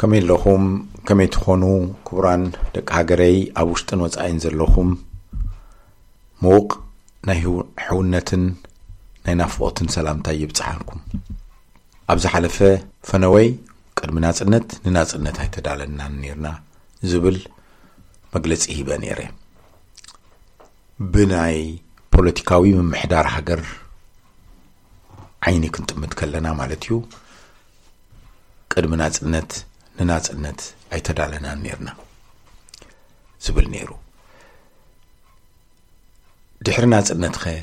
ከመይ ኣለኹም ከመይ ትኾኑ ክቡራን ደቂ ሃገረይ ኣብ ውሽጥን ወፃኢን ዘለኹም ምውቕ ናይ ሕውነትን ናይ ናፍቆትን ሰላምታ ይብፅሓልኩም ኣብ ዝሓለፈ ፈነወይ ቅድሚ ናፅነት ንናፅነት ኣይተዳለናን ነርና ዝብል መግለፂ ሂበ ነይረ ብናይ ፖለቲካዊ ምምሕዳር ሃገር ዓይኒ ክንጥምት ከለና ማለት እዩ ቅድሚ ናፅነት ንናፅነት ኣይተዳለናን ነርና ዝብል ነይሩ ድሕሪ ናፅነት ኸ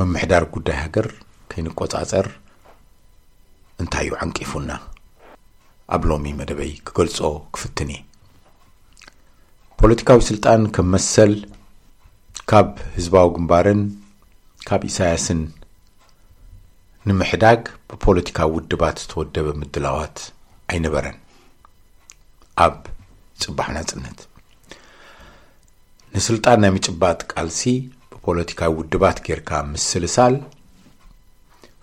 ምምሕዳር ጉዳይ ሃገር ከይንቆፃፀር እንታይ እዩ ዓንቂፉና ኣብ ሎሚ መደበይ ክገልፆ ክፍትን እየ ፖለቲካዊ ስልጣን ከም መሰል ካብ ህዝባዊ ግንባርን ካብ ኢሳያስን ንምሕዳግ ብፖለቲካዊ ውድባት ዝተወደበ ምድላዋት ኣይነበረን ኣብ ጽባሕ ናጽነት ንስልጣን ናይ ምጭባጥ ቃልሲ ብፖለቲካዊ ውድባት ጌርካ ምስልሳል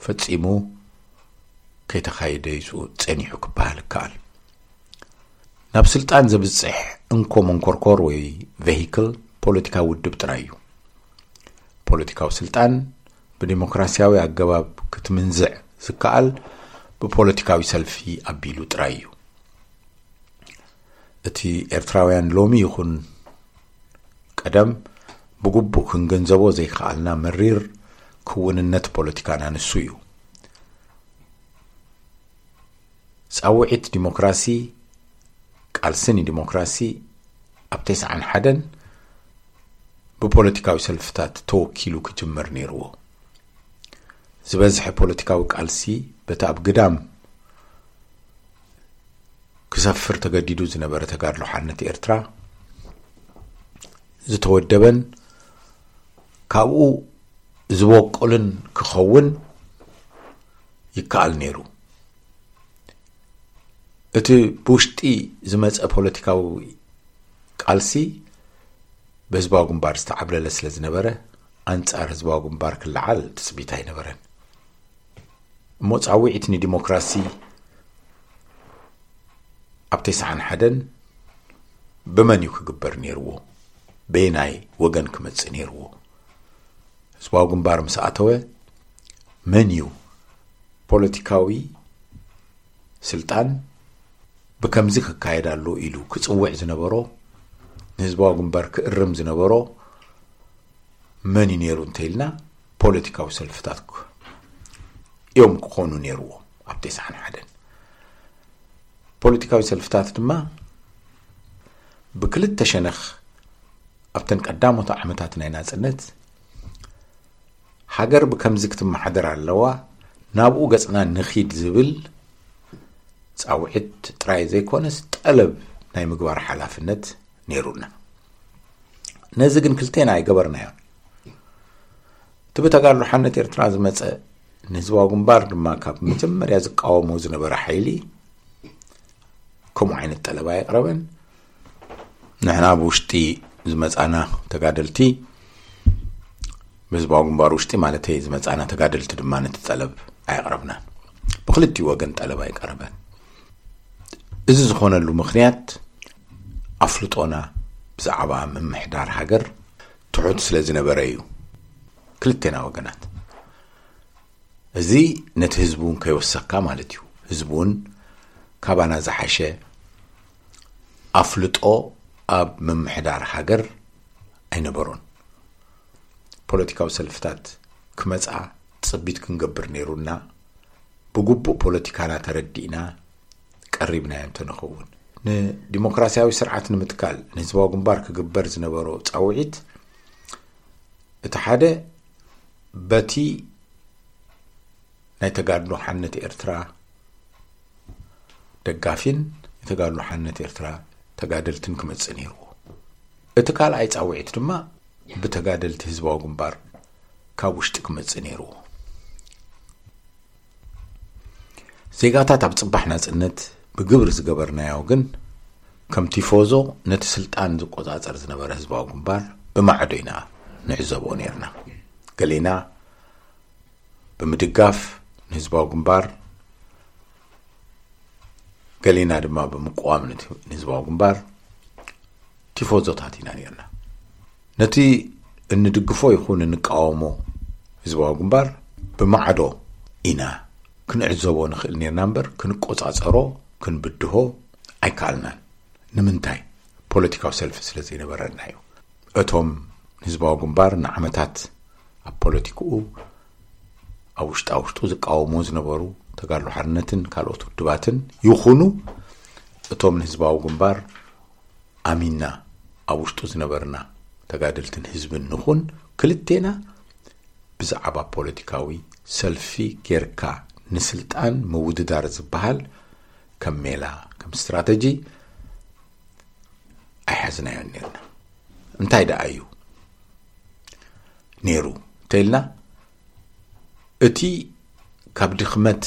ፈጺሙ ከይተኻየደ ይፁ ጸኒሑ ክበሃል ይከኣል ናብ ስልጣን ዘብፅሕ እንኮ መንኮርኮር ወይ ቬሂክል ፖለቲካዊ ውድብ ጥራይ እዩ ፖለቲካዊ ስልጣን ብዲሞክራሲያዊ ኣገባብ ክትምንዝዕ ዝከኣል ብፖለቲካዊ ሰልፊ ኣቢሉ ጥራይ እዩ እቲ ኤርትራውያን ሎሚ ይኹን ቀደም ብግቡእ ክንገንዘቦ ዘይከኣልና መሪር ክውንነት ፖለቲካና ንሱ እዩ ጻውዒት ዲሞክራሲ ቃልሲ ንዲሞክራሲ ኣብ ቴስዓን ሓደን ብፖለቲካዊ ሰልፍታት ተወኪሉ ክጅመር ነይርዎ። ዝበዝሐ ፖለቲካዊ ቃልሲ በቲ ኣብ ግዳም ክሰፍር ተገዲዱ ዝነበረ ተጋድሎ ሓርነት ኤርትራ ዝተወደበን ካብኡ ዝበቁልን ክኸውን ይከኣል ነይሩ እቲ ብውሽጢ ዝመፀ ፖለቲካዊ ቃልሲ ብህዝባዊ ግንባር ዝተዓብለለ ስለ ዝነበረ ኣንጻር ህዝባዊ ግንባር ክለዓል ትፅቢት ኣይነበረን እሞ ፃውዒት ንዲሞክራሲ ኣብ ተስዓን ሓደን ብመን እዩ ክግበር ነይርዎ በየናይ ወገን ክመጽእ ነይርዎ? ህዝባዊ ግንባር ምስ ኣተወ መን እዩ ፖለቲካዊ ስልጣን ብከምዚ ክካየድ ኣሎ ኢሉ ክጽውዕ ዝነበሮ ንህዝባዊ ግንባር ክእርም ዝነበሮ መን እዩ ነይሩ እንተኢልና ፖለቲካዊ ሰልፍታት እዮም ክኾኑ ነይርዎ። ኣብ ተስዓን ሓደን ፖለቲካዊ ሰልፍታት ድማ ብክልተ ሸነኽ ኣብተን ቀዳሞት ዓመታት ናይ ናፅነት ሃገር ብከምዚ ክትመሓደር ኣለዋ ናብኡ ገፅና ንኺድ ዝብል ፃውዒት ጥራይ ዘይኮነስ ጠለብ ናይ ምግባር ሓላፍነት ነይሩና ነዚ ግን ክልቴና ኣይገበርናዮ እቲ ብተጋድሎ ሓነት ኤርትራ ዝመፀ ንህዝባዊ ግንባር ድማ ካብ መጀመርያ ዝቃወሞ ዝነበረ ሓይሊ ከምኡ ዓይነት ጠለብ ኣየቕረበን ንሕና ብውሽጢ ዝመፃና ተጋደልቲ ብህዝባዊ ግንባር ውሽጢ ማለት ዝመፃና ተጋደልቲ ድማ ነቲ ጠለብ ኣየቕረብናን ብክልቲኡ ወገን ጠለብ ኣይቀረበን እዚ ዝኾነሉ ምክንያት ኣፍልጦና ብዛዕባ ምምሕዳር ሃገር ትሑት ስለ ዝነበረ እዩ ክልቴና ወገናት እዚ ነቲ ህዝቢ እውን ከይወሰካ ማለት እዩ ህዝቢ እውን ካባና ዝሓሸ ኣፍልጦ ኣብ ምምሕዳር ሃገር ኣይነበሮን ፖለቲካዊ ሰልፍታት ክመፃ ፅቢት ክንገብር ነይሩና ብግቡእ ፖለቲካና ተረዲእና ቀሪብናዮ እንትንኸውን ንዲሞክራሲያዊ ስርዓት ንምትካል ንህዝባዊ ግንባር ክግበር ዝነበሮ ፃውዒት እቲ ሓደ በቲ ናይ ተጋድሎ ሓነት ኤርትራ ደጋፊን የተጋድሎ ሓነት ኤርትራ ተጋደልትን ክመፅእ ነይርዎ እቲ ካልኣይ ፃውዒት ድማ ብተጋደልቲ ህዝባዊ ግንባር ካብ ውሽጢ ክመፅእ ነይርዎ ዜጋታት ኣብ ጽባሕ ናጽነት ብግብሪ ዝገበርናዮ ግን ከም ቲፎዞ ነቲ ስልጣን ዝቆጻጸር ዝነበረ ህዝባዊ ግንባር ብማዕዶ ኢና ንዕዘቦ ነርና ገሌና ብምድጋፍ ንህዝባዊ ግንባር ገሌና ድማ ብምቅዋም ንህዝባዊ ግንባር ቲፎዞታት ኢና ነርና ነቲ እንድግፎ ይኹን እንቃወሞ ህዝባዊ ግንባር ብማዕዶ ኢና ክንዕዘቦ ንኽእል ኔርና እምበር ክንቆጻጸሮ ክንብድሆ ኣይከኣልናን። ንምንታይ? ፖለቲካዊ ሰልፊ ስለ ዘይነበረና እዩ። እቶም ህዝባዊ ግንባር ንዓመታት ኣብ ፖለቲክኡ ኣብ ውሽጣ ውሽጡ ዝቃወሞ ዝነበሩ ተጋድሎ ሓርነትን ካልኦት ውድባትን ይኹኑ እቶም ንህዝባዊ ግንባር ኣሚንና ኣብ ውሽጡ ዝነበርና ተጋደልትን ህዝብን ንኹን ክልቴና ብዛዕባ ፖለቲካዊ ሰልፊ ጌርካ ንስልጣን ምውድዳር ዝበሃል ከም ሜላ ከም ስትራተጂ ኣይሓዝናዮን ነርና እንታይ ደኣ እዩ ነይሩ እንተኢልና እቲ ካብ ድኽመት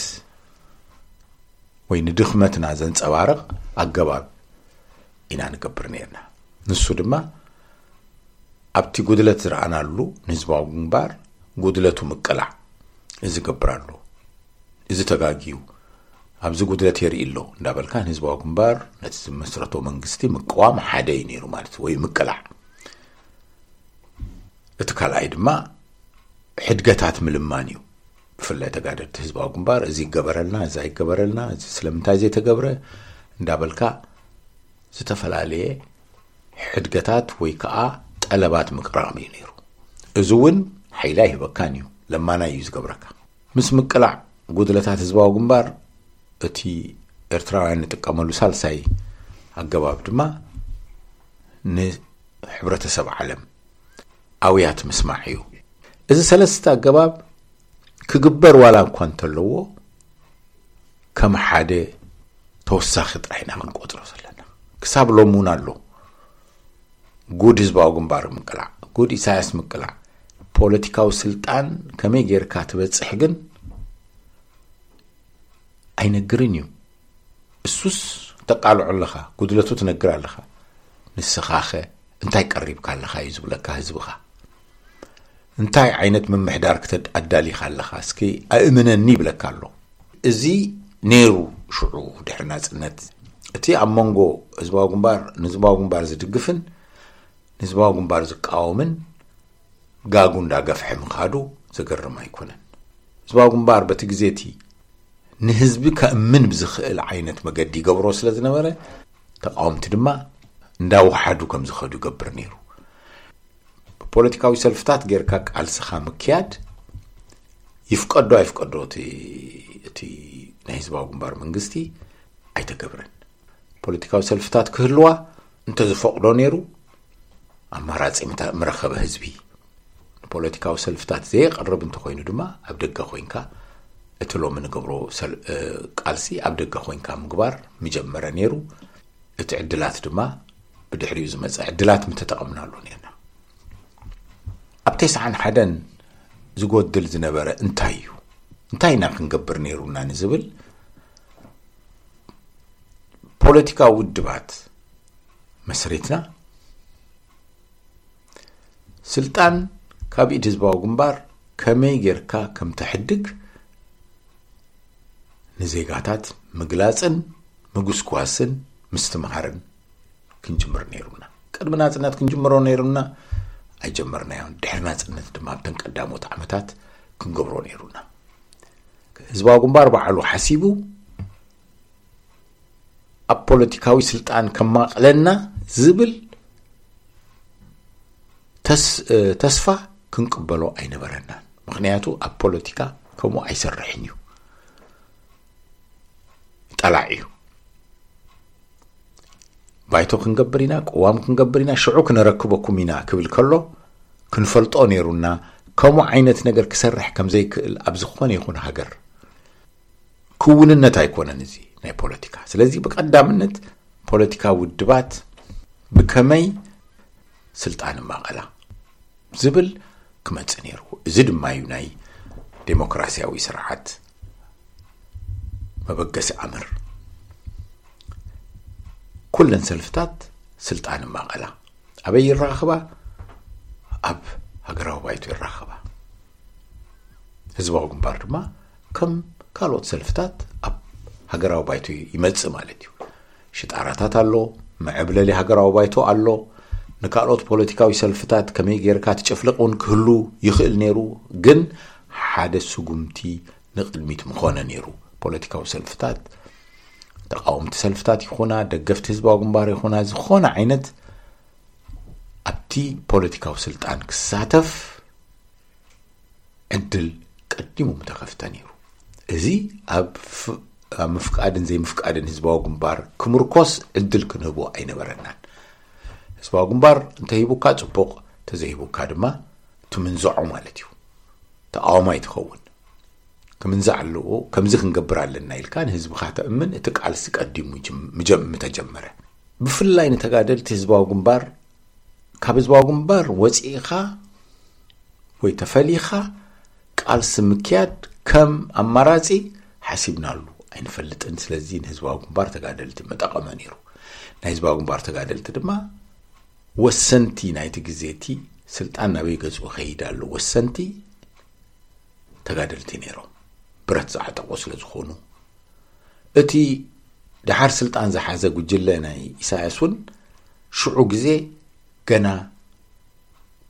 ወይ ንድኽመትና ዘንጸባርቕ ኣገባብ ኢና ንገብር ነርና ንሱ ድማ ኣብቲ ጉድለት ዝረኣናሉ ንህዝባዊ ግንባር ጉድለቱ ምቅላዕ እዚ ገብር ኣሎ እዚ ተጋግዩ ኣብዚ ጉድለት የርኢ ኣሎ እንዳበልካ ንህዝባዊ ግንባር ነቲ ዝመስረቶ መንግስቲ ምቅዋም ሓደ እዩ ነይሩ ማለት ወይ ምቅላዕ እቲ ካልኣይ ድማ ሕድገታት ምልማን እዩ። ብፍላይ ተጋደድቲ ህዝባዊ ግንባር እዚ ይገበረልና እዚ ኣይገበረልና እዚ ስለምንታይ ዘይተገብረ እንዳበልካ ዝተፈላለየ ሕድገታት ወይ ከዓ ጠለባት ምቅራም እዩ ነይሩ እዚ እውን ሓይሊ ኣይህበካን እዩ ለማናይ እዩ ዝገብረካ ምስ ምቅላዕ ጉድለታት ህዝባዊ ግንባር እቲ ኤርትራውያን ንጥቀመሉ ሳልሳይ ኣገባብ ድማ ንሕብረተሰብ ዓለም ኣውያት ምስማዕ እዩ። እዚ ሰለስተ ኣገባብ ክግበር ዋላ እንኳ እንተለዎ ከም ሓደ ተወሳኺ ጥራሕ ኢና ክንቆፅሮ ዘለና። ክሳብ ሎም እውን ኣሎ ጉድ ህዝባዊ ግንባር ምቅላዕ፣ ጉድ ኢሳያስ ምቅላዕ ፖለቲካዊ ስልጣን ከመይ ጌርካ ትበፅሕ ግን ኣይነግርን እዩ እሱስ ተቃልዖ ኣለኻ ጉድለቱ ትነግር ኣለኻ ንስኻኸ እንታይ ቀሪብካ ኣለኻ እዩ ዝብለካ ህዝብኻ እንታይ ዓይነት ምምሕዳር ክተ ኣዳሊኻ ኣለኻ እስኪ ኣእምነኒ ይብለካ ኣሎ እዚ ነይሩ ሽዑ ድሕሪ ናፅነት እቲ ኣብ መንጎ ህዝባዊ ግንባር ንህዝባዊ ግንባር ዝድግፍን ንህዝባዊ ግንባር ዝቃወምን ጋጉ እንዳገፍሐ ምኻዱ ዘገርም ኣይኮነን ህዝባዊ ግንባር በቲ ግዜ እቲ ንህዝቢ ከእምን ብዝኽእል ዓይነት መገዲ ይገብሮ ስለ ዝነበረ ተቃወምቲ ድማ እንዳወሓዱ ከም ዝኸዱ ይገብር ነይሩ ፖለቲካዊ ሰልፍታት ጌርካ ቃልስኻ ምክያድ ይፍቀዶ ኣይፍቀዶ እቲ ናይ ህዝባዊ ግንባር መንግስቲ ኣይተገብረን ፖለቲካዊ ሰልፍታት ክህልዋ እንተዝፈቕዶ ነይሩ ኣማራጺ ምረኸበ ህዝቢ ንፖለቲካዊ ሰልፍታት ዘየቕርብ እንተኾይኑ ድማ ኣብ ደገ ኮንካ እቲ ሎሚ ንገብሮ ቃልሲ ኣብ ደገ ኮንካ ምግባር ምጀመረ ነይሩ እቲ ዕድላት ድማ ብድሕሪኡ ዝመፀ ዕድላት ምተጠቐምናሉ ነርና ኣብ ቴስዓን ሓደን ዝጎድል ዝነበረ እንታይ እዩ እንታይ ኢና ክንገብር ነይሩና ንዝብል ፖለቲካዊ ውድባት መስሪትና ስልጣን ካብ ኢድ ህዝባዊ ግንባር ከመይ ጌርካ ከም ተሕድግ ንዜጋታት ምግላፅን ምጉስጓስን ምስትምሃርን ክንጅምር ነይሩና ቅድሚ ናፅነት ክንጅምሮ ነይሩና ኣይጀመርናዮን ድሕሪ ናፅነት ድማ ኣብተን ቀዳሞት ዓመታት ክንገብሮ ነይሩና ህዝባዊ ግንባር በዓሉ ሓሲቡ ኣብ ፖለቲካዊ ስልጣን ከማቕለና ዝብል ተስፋ ክንቅበሎ ኣይነበረናን ምክንያቱ ኣብ ፖለቲካ ከምኡ ኣይሰርሕን እዩ ጠላዕ እዩ ባይቶ ክንገብር ኢና ቅዋም ክንገብር ኢና ሽዑ ክነረክበኩም ኢና ክብል ከሎ ክንፈልጦ ነይሩና ከምኡ ዓይነት ነገር ክሰርሕ ከም ዘይክእል ኣብ ዝኾነ ይኹን ሃገር ክውንነት ኣይኮነን እዚ ናይ ፖለቲካ ስለዚ ብቀዳምነት ፖለቲካ ውድባት ብከመይ ስልጣን ማቐላ ዝብል ክመፅእ ነይሩ እዚ ድማ እዩ ናይ ዴሞክራሲያዊ ስርዓት መበገሲ ኣምር ኩለን ሰልፍታት ስልጣን ማቐላ ኣበይ ይራኸባ ኣብ ሃገራዊ ባይቶ ይራኸባ ህዝባዊ ግንባር ድማ ከም ካልኦት ሰልፍታት ኣብ ሃገራዊ ባይቶ ይመፅእ ማለት እዩ ሽጣራታት ኣሎ መዕብለሊ ሃገራዊ ባይቶ ኣሎ ንካልኦት ፖለቲካዊ ሰልፍታት ከመይ ጌርካ ትጭፍልቕ እውን ክህሉ ይኽእል ነይሩ ግን ሓደ ስጉምቲ ንቕድሚት ምኾነ ነይሩ ፖለቲካዊ ሰልፍታት ተቃወምቲ ሰልፍታት ይኹና ደገፍቲ ህዝባዊ ግንባር ይኹና ዝኾነ ዓይነት ኣብቲ ፖለቲካዊ ስልጣን ክሳተፍ ዕድል ቀዲሙ ምተኸፍተ ነይሩ እዚ ኣብ ምፍቃድን ዘይምፍቃድን ህዝባዊ ግንባር ክምርኮስ ዕድል ክንህቦ ኣይነበረናን ህዝባዊ ግንባር እንተሂቡካ ፅቡቕ ተዘይሂቡካ ድማ ትምንዝዖ ማለት እዩ ተቃውሞ ኣይትኸውን ክምንዛዕ ኣለዎ ከምዚ ክንገብር ኣለና ኢልካ ንህዝብኻ ተእምን እቲ ቃልሲ ቀዲሙ ምተጀመረ ብፍላይ ንተጋደልቲ ህዝባዊ ግንባር ካብ ህዝባዊ ግንባር ወፂእኻ ወይ ተፈሊኻ ቃልሲ ምክያድ ከም ኣማራፂ ሓሲብናሉ ኣይንፈልጥን ስለዚ ንህዝባዊ ግንባር ተጋደልቲ መጠቐመ ነይሩ ናይ ህዝባዊ ግንባር ተጋደልቲ ድማ ወሰንቲ ናይቲ ግዜ እቲ ስልጣን ናበይ ገጹ ከይድ ኣሎ ወሰንቲ ተጋደልቲ ነይሮም ብረት ዝዓጠቑ ስለ ዝኾኑ እቲ ድሓር ስልጣን ዝሓዘ ጉጅለ ናይ ኢሳያስ እውን ሽዑ ግዜ ገና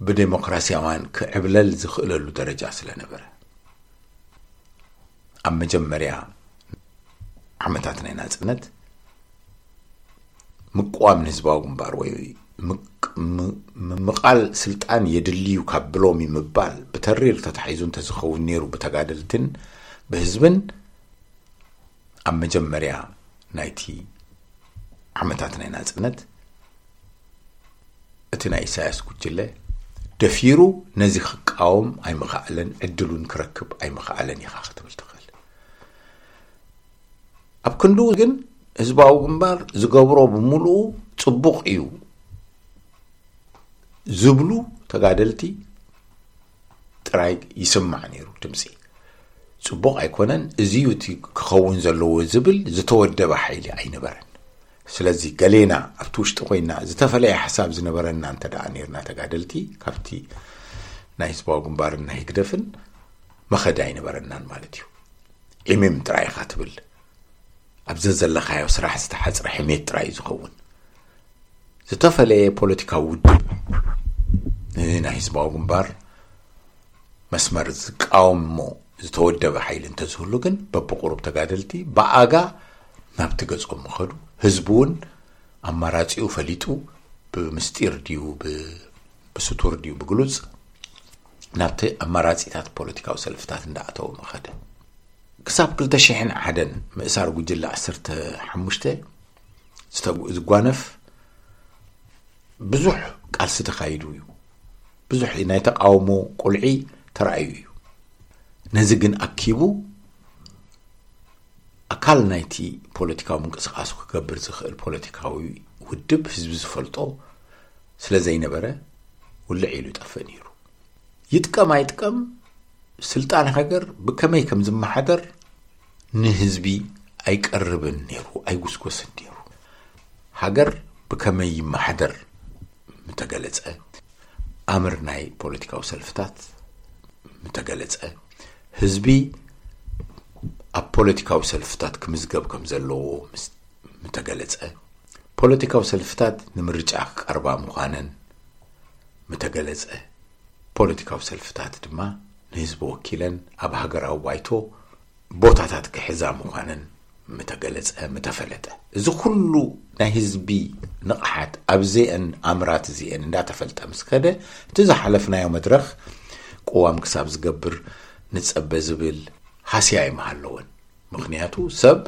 ብዴሞክራሲያውያን ክዕብለል ዝኽእለሉ ደረጃ ስለ ነበረ ኣብ መጀመርያ ዓመታት ናይ ናፅነት ምቅዋም ንህዝባዊ ግንባር ወይ ምምቓል ስልጣን የድልዩ ካብ ብሎሚ ምባል ብተሪር ተታሒዙ እንተዝኸውን ነይሩ ብተጋደልትን ብህዝብን ኣብ መጀመርያ ናይቲ ዓመታት ናይ ናፅነት እቲ ናይ ኢሳያስ ጉጅለ ደፊሩ ነዚ ክቃወም ኣይምኸኣለን ዕድሉን ክረክብ ኣይምኸኣለን ኢኻ ክትብል ትኽእል ኣብ ክንዱ ግን ህዝባዊ ግንባር ዝገብሮ ብምልኡ ፅቡቕ እዩ ዝብሉ ተጋደልቲ ጥራይ ይስማዕ ነይሩ ድምፂ ፅቡቕ ኣይኮነን እዚዩ እቲ ክኸውን ዘለዎ ዝብል ዝተወደበ ሓይሊ ኣይነበረን ስለዚ ገሌና ኣብቲ ውሽጢ ኮይና ዝተፈለየ ሓሳብ ዝነበረና እንተ ደኣ ነርና ተጋደልቲ ካብቲ ናይ ህዝባዊ ግንባርን ናይ ህግደፍን መኸዲ ኣይነበረናን ማለት እዩ ዒሚም ጥራይ ኢኻ ትብል ኣብ ዘዘለኻዮ ስራሕ ዝተሓፅረ ሕሜት ጥራይ እዩ ዝኸውን ዝተፈለየ ፖለቲካዊ ውድብ ንናይ ህዝባዊ ግንባር መስመር ዝቃወም እሞ ዝተወደበ ሓይሊ እንተዝህሉ ግን በብቁሩብ ተጋደልቲ ብኣጋ ናብቲ ገጾም ምኸዱ ህዝቢ እውን ኣማራፂኡ ፈሊጡ ብምስጢር ድዩ ብስቱር ድዩ ብግሉፅ ናብቲ ኣማራጺታት ፖለቲካዊ ሰልፍታት እንዳኣተወ ምኸደ። ክሳብ ክልተ ሽሕን ሓደን ምእሳር ጉጅለ ዓሰርተ ሓሙሽተ ዝተጓነፍ ብዙሕ ቃልሲ ተኻይዱ እዩ። ብዙሕ ናይ ተቃውሞ ቁልዒ ተራእዩ እዩ። ነዚ ግን ኣኪቡ ኣካል ናይቲ ፖለቲካዊ ምንቅስቃሱ ክገብር ዝኽእል ፖለቲካዊ ውድብ ህዝቢ ዝፈልጦ ስለ ዘይነበረ ውልዕ ኢሉ ይጠፍእ ነይሩ። ይጥቀም ኣይጥቀም ስልጣን ሃገር ብከመይ ከም ዝመሓደር ንህዝቢ ኣይቀርብን ነይሩ፣ ኣይጉስጎስን ነይሩ። ሃገር ብከመይ ይመሓደር ምተገለጸ፣ ኣምር ናይ ፖለቲካዊ ሰልፍታት ምተገለጸ፣ ህዝቢ ኣብ ፖለቲካዊ ሰልፍታት ክምዝገብ ከም ዘለዎ ምስ ምተገለጸ፣ ፖለቲካዊ ሰልፍታት ንምርጫ ክቐርባ ምዃነን ምተገለጸ፣ ፖለቲካዊ ሰልፍታት ድማ ንህዝቢ ወኪለን ኣብ ሃገራዊ ባይቶ ቦታታት ክሕዛ ምዃነን ምተገለጸ ምተፈለጠ። እዚ ኩሉ ናይ ህዝቢ ንቕሓት ኣብዘን ኣምራት እዚኤን እንዳተፈልጠ ምስ ከደ እቲ ዝሓለፍናዮ መድረኽ ቅዋም ክሳብ ዝገብር ንጸበ ዝብል ሃስያ ኣይምሃለወን። ምኽንያቱ ሰብ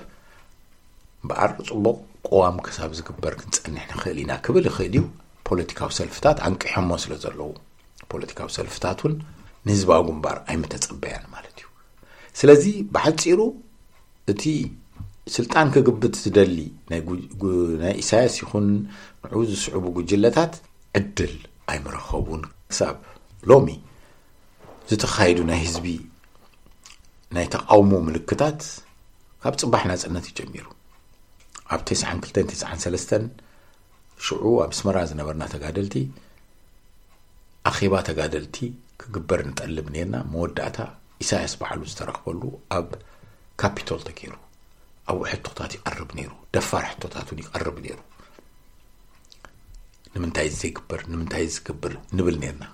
እምበኣር ጽቡቕ ቅዋም ክሳብ ዝግበር ክንጸንሕ ንኽእል ኢና ክብል ይኽእል እዩ ፖለቲካዊ ሰልፍታት ኣንቂሖሞ ስለ ዘለዉ ፖለቲካዊ ሰልፍታት እውን ንህዝባዊ ግንባር ኣይምተጸበያን ማለት እዩ ስለዚ ብሓፂሩ እቲ ስልጣን ክግብት ዝደሊ ናይ ኢሳያስ ይኹን ንዕኡ ዝስዕቡ ጉጅለታት ዕድል ኣይምረኸቡን ክሳብ ሎሚ ዝተኻየዱ ናይ ህዝቢ ናይ ተቃውሞ ምልክታት ካብ ፅባሕ ናፅነት እዩ ጀሚሩ ኣብ ተስዓን ክልተን ተስዓን ሰለስተን ሽዑ ኣብ ኣስመራ ዝነበርና ተጋደልቲ ኣኼባ ተጋደልቲ ክግበር ንጠልብ ነርና መወዳእታ ኢሳያስ በዓሉ ዝተረኽበሉ ኣብ ካፒቶል ተገይሩ ኣብኡ ሕቶታት ይቐርብ ነይሩ ደፋር ሕቶታት እውን ይቐርብ ነይሩ ንምንታይ ዘይግበር ንምንታይ ዝግብር ንብል ነርና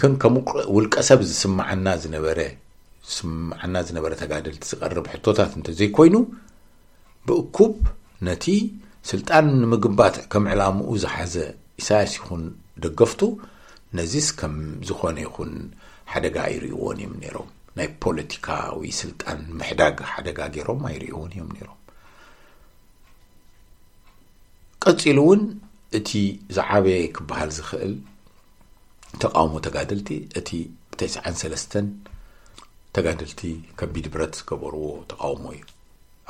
ከም ከም ውልቀ ሰብ ዝስምዓና ዝነበረ ዝስምዓና ዝነበረ ተጋደልቲ ዝቐርብ ሕቶታት እንተዘይኮይኑ ብእኩብ ነቲ ስልጣን ንምግባት ከም ዕላምኡ ዝሓዘ ኢሳያስ ይኹን ደገፍቱ ነዚስ ከም ዝኾነ ይኹን ሓደጋ ኣይርእዎን እዮም ነይሮም ናይ ፖለቲካዊ ስልጣን ምሕዳግ ሓደጋ ገይሮም ኣይርእዎን እዮም ነይሮም ቀጺሉ እውን እቲ ዝዓበየ ክበሃል ዝኽእል ተቓውሞ ተጋደልቲ እቲ ብተስዓን ሰለስተን ተጋደልቲ ከቢድ ብረት ዝገበርዎ ተቓውሞ እዩ።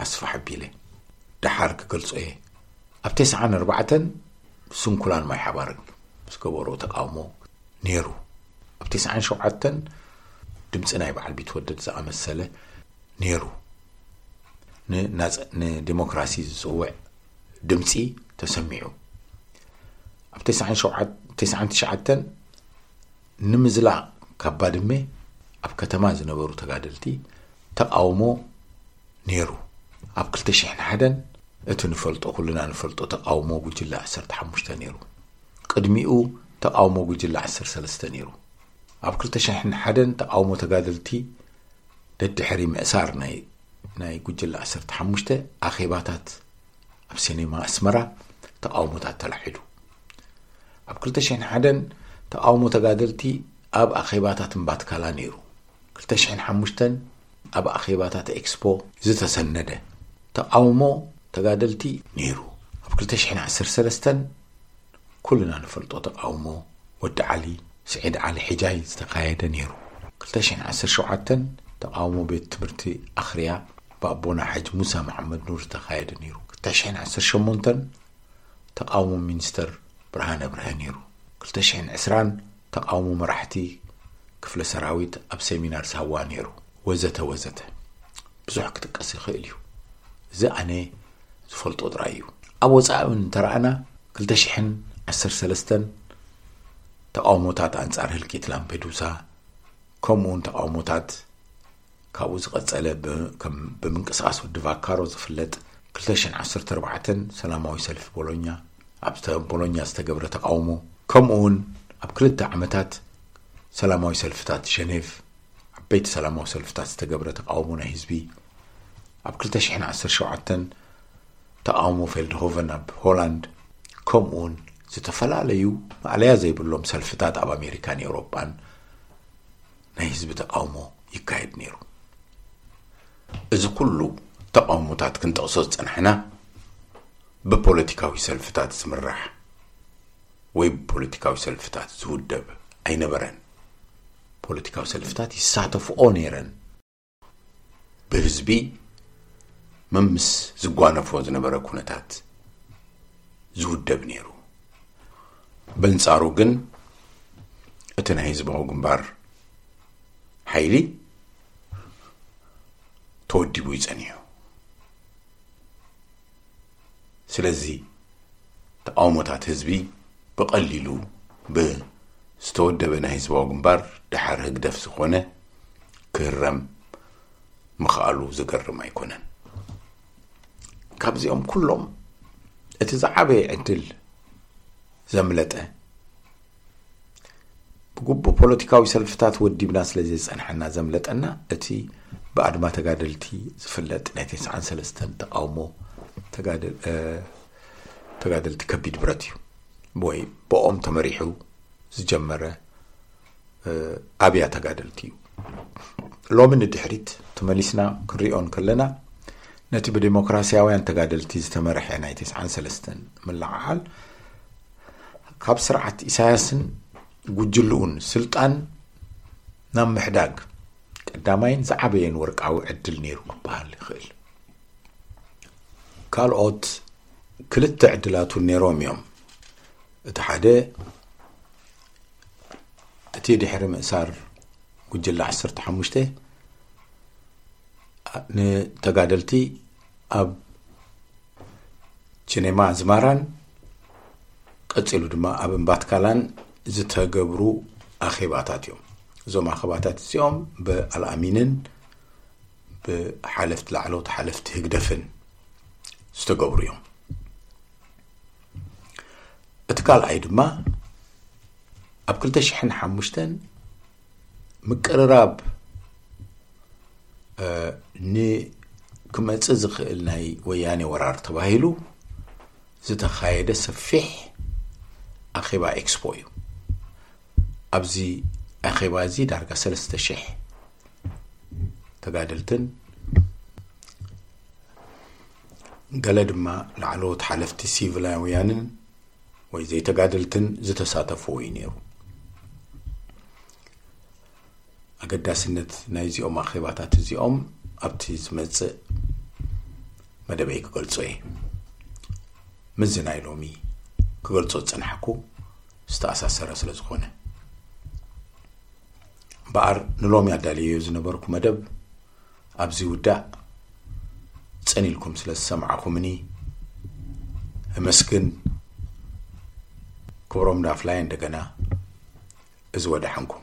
ኣስፋሕ ኣቢለ ደሓር ክገልጾ እየ። ኣብ ተስዓን ኣርባዕተን ስንኩላን ማይ ሓባርን ዝገበርዎ ተቓውሞ ነይሩ። ኣብ ተስዓን ሸውዓተን ድምፂ ናይ በዓል ቢትወደድ ዝኣመሰለ ነይሩ። ንዲሞክራሲ ዝፅውዕ ድምፂ ተሰሚዑ ኣብ ተስዓን ትሽዓተን ንምዝላቕ ካብ ባድመ ኣብ ከተማ ዝነበሩ ተጋደልቲ ተቃውሞ ነይሩ ኣብ 201 እቲ ንፈልጦ ኩልና ንፈልጦ ተቃውሞ ጉጅለ 15 ነይሩ ቅድሚኡ ተቃውሞ ጉጅለ 13 ነይሩ ኣብ 201 ተቃውሞ ተጋደልቲ ደድሕሪ ምእሳር ናይ ናይ ጉጅለ ዓሰርተ ሓሙሽተ ኣኼባታት ኣብ ሲኔማ ኣስመራ ተቃውሞታት ተላዒሉ ኣብ ክልተ ሽሕን ሓደን ተቃውሞ ተጋደልቲ ኣብ ኣኼባታት እምባትካላ ነይሩ ክልተ ሽሕን ሓሙሽተን ኣብ ኣኼባታት ኤክስፖ ዝተሰነደ ተቃውሞ ተጋደልቲ ነይሩ ኣብ ክልተ ሽሕን ዓሰርተ ሰለስተን ኩልና ንፈልጦ ተቓውሞ ወዲ ዓሊ፣ ስዒድ ዓሊ ሕጃይ፣ ዝተኻየደ ነይሩ። ክልተ ሽሕን ዓሰርተ ሸውዓተን ተቓውሞ ቤት ትምህርቲ ኣኽርያ ብኣቦና ሓጅ ሙሳ መሓመድኑር ዝተኻየደ ነይሩ። ክልተ ሽሕን ዓሰርተ ሸሞንተን ተቓውሞ ሚኒስተር ብርሃነ ብርሀ ነይሩ። ክልተ ሽሕን ዕስራን ተቓውሞ መራሕቲ ክፍለ ሰራዊት ኣብ ሴሚናር ሳዋ ነይሩ ወዘተ ወዘተ ብዙሕ ክጥቀስ ይኽእል እዩ። እዚ ኣነ ዝፈልጦ ጥራይ እዩ ኣብ ወፃኢ እውን እንተረኣና 213 ተቃውሞታት ኣንጻር ህልቂት ላምፔዱሳ ከምኡ እውን ተቃውሞታት ካብኡ ዝቐጸለ ብምንቅስቓስ ወዲ ቫካሮ ዝፍለጥ 214 ሰላማዊ ሰልፊ ቦሎኛ ኣብ ቦሎኛ ዝተገብረ ተቃውሞ ከምኡ እውን ኣብ ክልተ ዓመታት ሰላማዊ ሰልፍታት ሸኔቭ ዓበይቲ ሰላማዊ ሰልፍታት ዝተገብረ ተቃውሞ ናይ ህዝቢ ኣብ 217 ተቃውሞ ፌልድሆቨን ኣብ ሆላንድ ከምኡ እውን ዝተፈላለዩ ማዕለያ ዘይብሎም ሰልፍታት ኣብ ኣሜሪካን ኤውሮጳን ናይ ህዝቢ ተቃውሞ ይካየድ ነይሩ እዚ ኩሉ ተቃውሞታት ክንጠቕሶ ዝፀናሕና ብፖለቲካዊ ሰልፍታት ዝምራሕ ወይ ብፖለቲካዊ ሰልፍታት ዝውደብ ኣይነበረን ፖለቲካዊ ሰልፍታት ይሳተፍኦ ነይረን ብህዝቢ መምስ ዝጓነፎ ዝነበረ ኩነታት ዝውደብ ነይሩ በንጻሩ ግን እቲ ናይ ህዝባዊ ግንባር ሓይሊ ተወዲቡ ይጸኒሑ ስለዚ ተቓውሞታት ህዝቢ ብቐሊሉ ብዝተወደበ ናይ ህዝባዊ ግንባር ደሓር ህግደፍ ዝኾነ ክህረም ምኽኣሉ ዘገርም ኣይኮነን። ካብዚኦም ኩሎም እቲ ዝዓበየ ዕድል ዘምለጠ ብግቡእ ፖለቲካዊ ሰልፍታት ወዲብና ስለ ዘይጸንሐና ዘምለጠና እቲ ብኣድማ ተጋደልቲ ዝፍለጥ ናይ ተስዓን ሰለስተን ተቃውሞ ተጋደልቲ ከቢድ ብረት እዩ ወይ ብኦም ተመሪሑ ዝጀመረ ኣብያ ተጋደልቲ እዩ ሎሚ ንድሕሪት ተመሊስና ክንሪኦ ከለና ነቲ ብዴሞክራሲያውያን ተጋደልቲ ዝተመርሐ ናይ ተስዓን ሰለስተን ምልዓዓል ካብ ስርዓት ኢሳያስን ጉጅልኡን ስልጣን ናብ ምሕዳግ ቀዳማይን ዝዓበየን ወርቃዊ ዕድል ነይሩ ክበሃል ይኽእል ካልኦት ክልተ ዕድላት እውን ነይሮም እዮም እቲ ሓደ እቲ ድሕሪ ምእሳር ጉጅለ ዓሰርተ ሓሙሽተ ንተጋደልቲ ኣብ ችኔማ ኣዝማራን ቀፂሉ ድማ ኣብ እምባትካላን ዝተገብሩ ኣኼባታት እዮም እዞም ኣኼባታት እዚኦም ብኣልኣሚንን ብሓለፍቲ ላዕለዎት ሓለፍቲ ህግደፍን ዝተገብሩ እዮም እቲ ካልኣይ ድማ ኣብ 205 ምቅርራብ ንክመፅእ ዝኽእል ናይ ወያኔ ወራር ተባሂሉ ዝተኻየደ ሰፊሕ ኣኼባ ኤክስፖ እዩ ኣብዚ ኣኼባ እዚ ዳርጋ ሰለስተ ሽሕ ተጋደልትን ገለ ድማ ላዕለዎት ሓለፍቲ ሲቪላውያንን ወይ ዘይተጋደልትን ዝተሳተፍዎ እዩ ነይሩ። ኣገዳስነት ናይ እዚኦም ኣኼባታት እዚኦም ኣብቲ ዝመጽእ መደበይ ክገልጾ እየ ምስዚ ናይ ሎሚ ክገልጾ ዝጸናሕኩ ዝተኣሳሰረ ስለ ዝኾነ እምበኣር ንሎሚ ኣዳልየዮ ዝነበርኩ መደብ ኣብ ዝውዳእ ጽን ኢልኩም ስለ ዝሰማዕኹምኒ እመስግን። ክብሮም ዳፍላይ እንደገና እዚ ወደሓንኩም።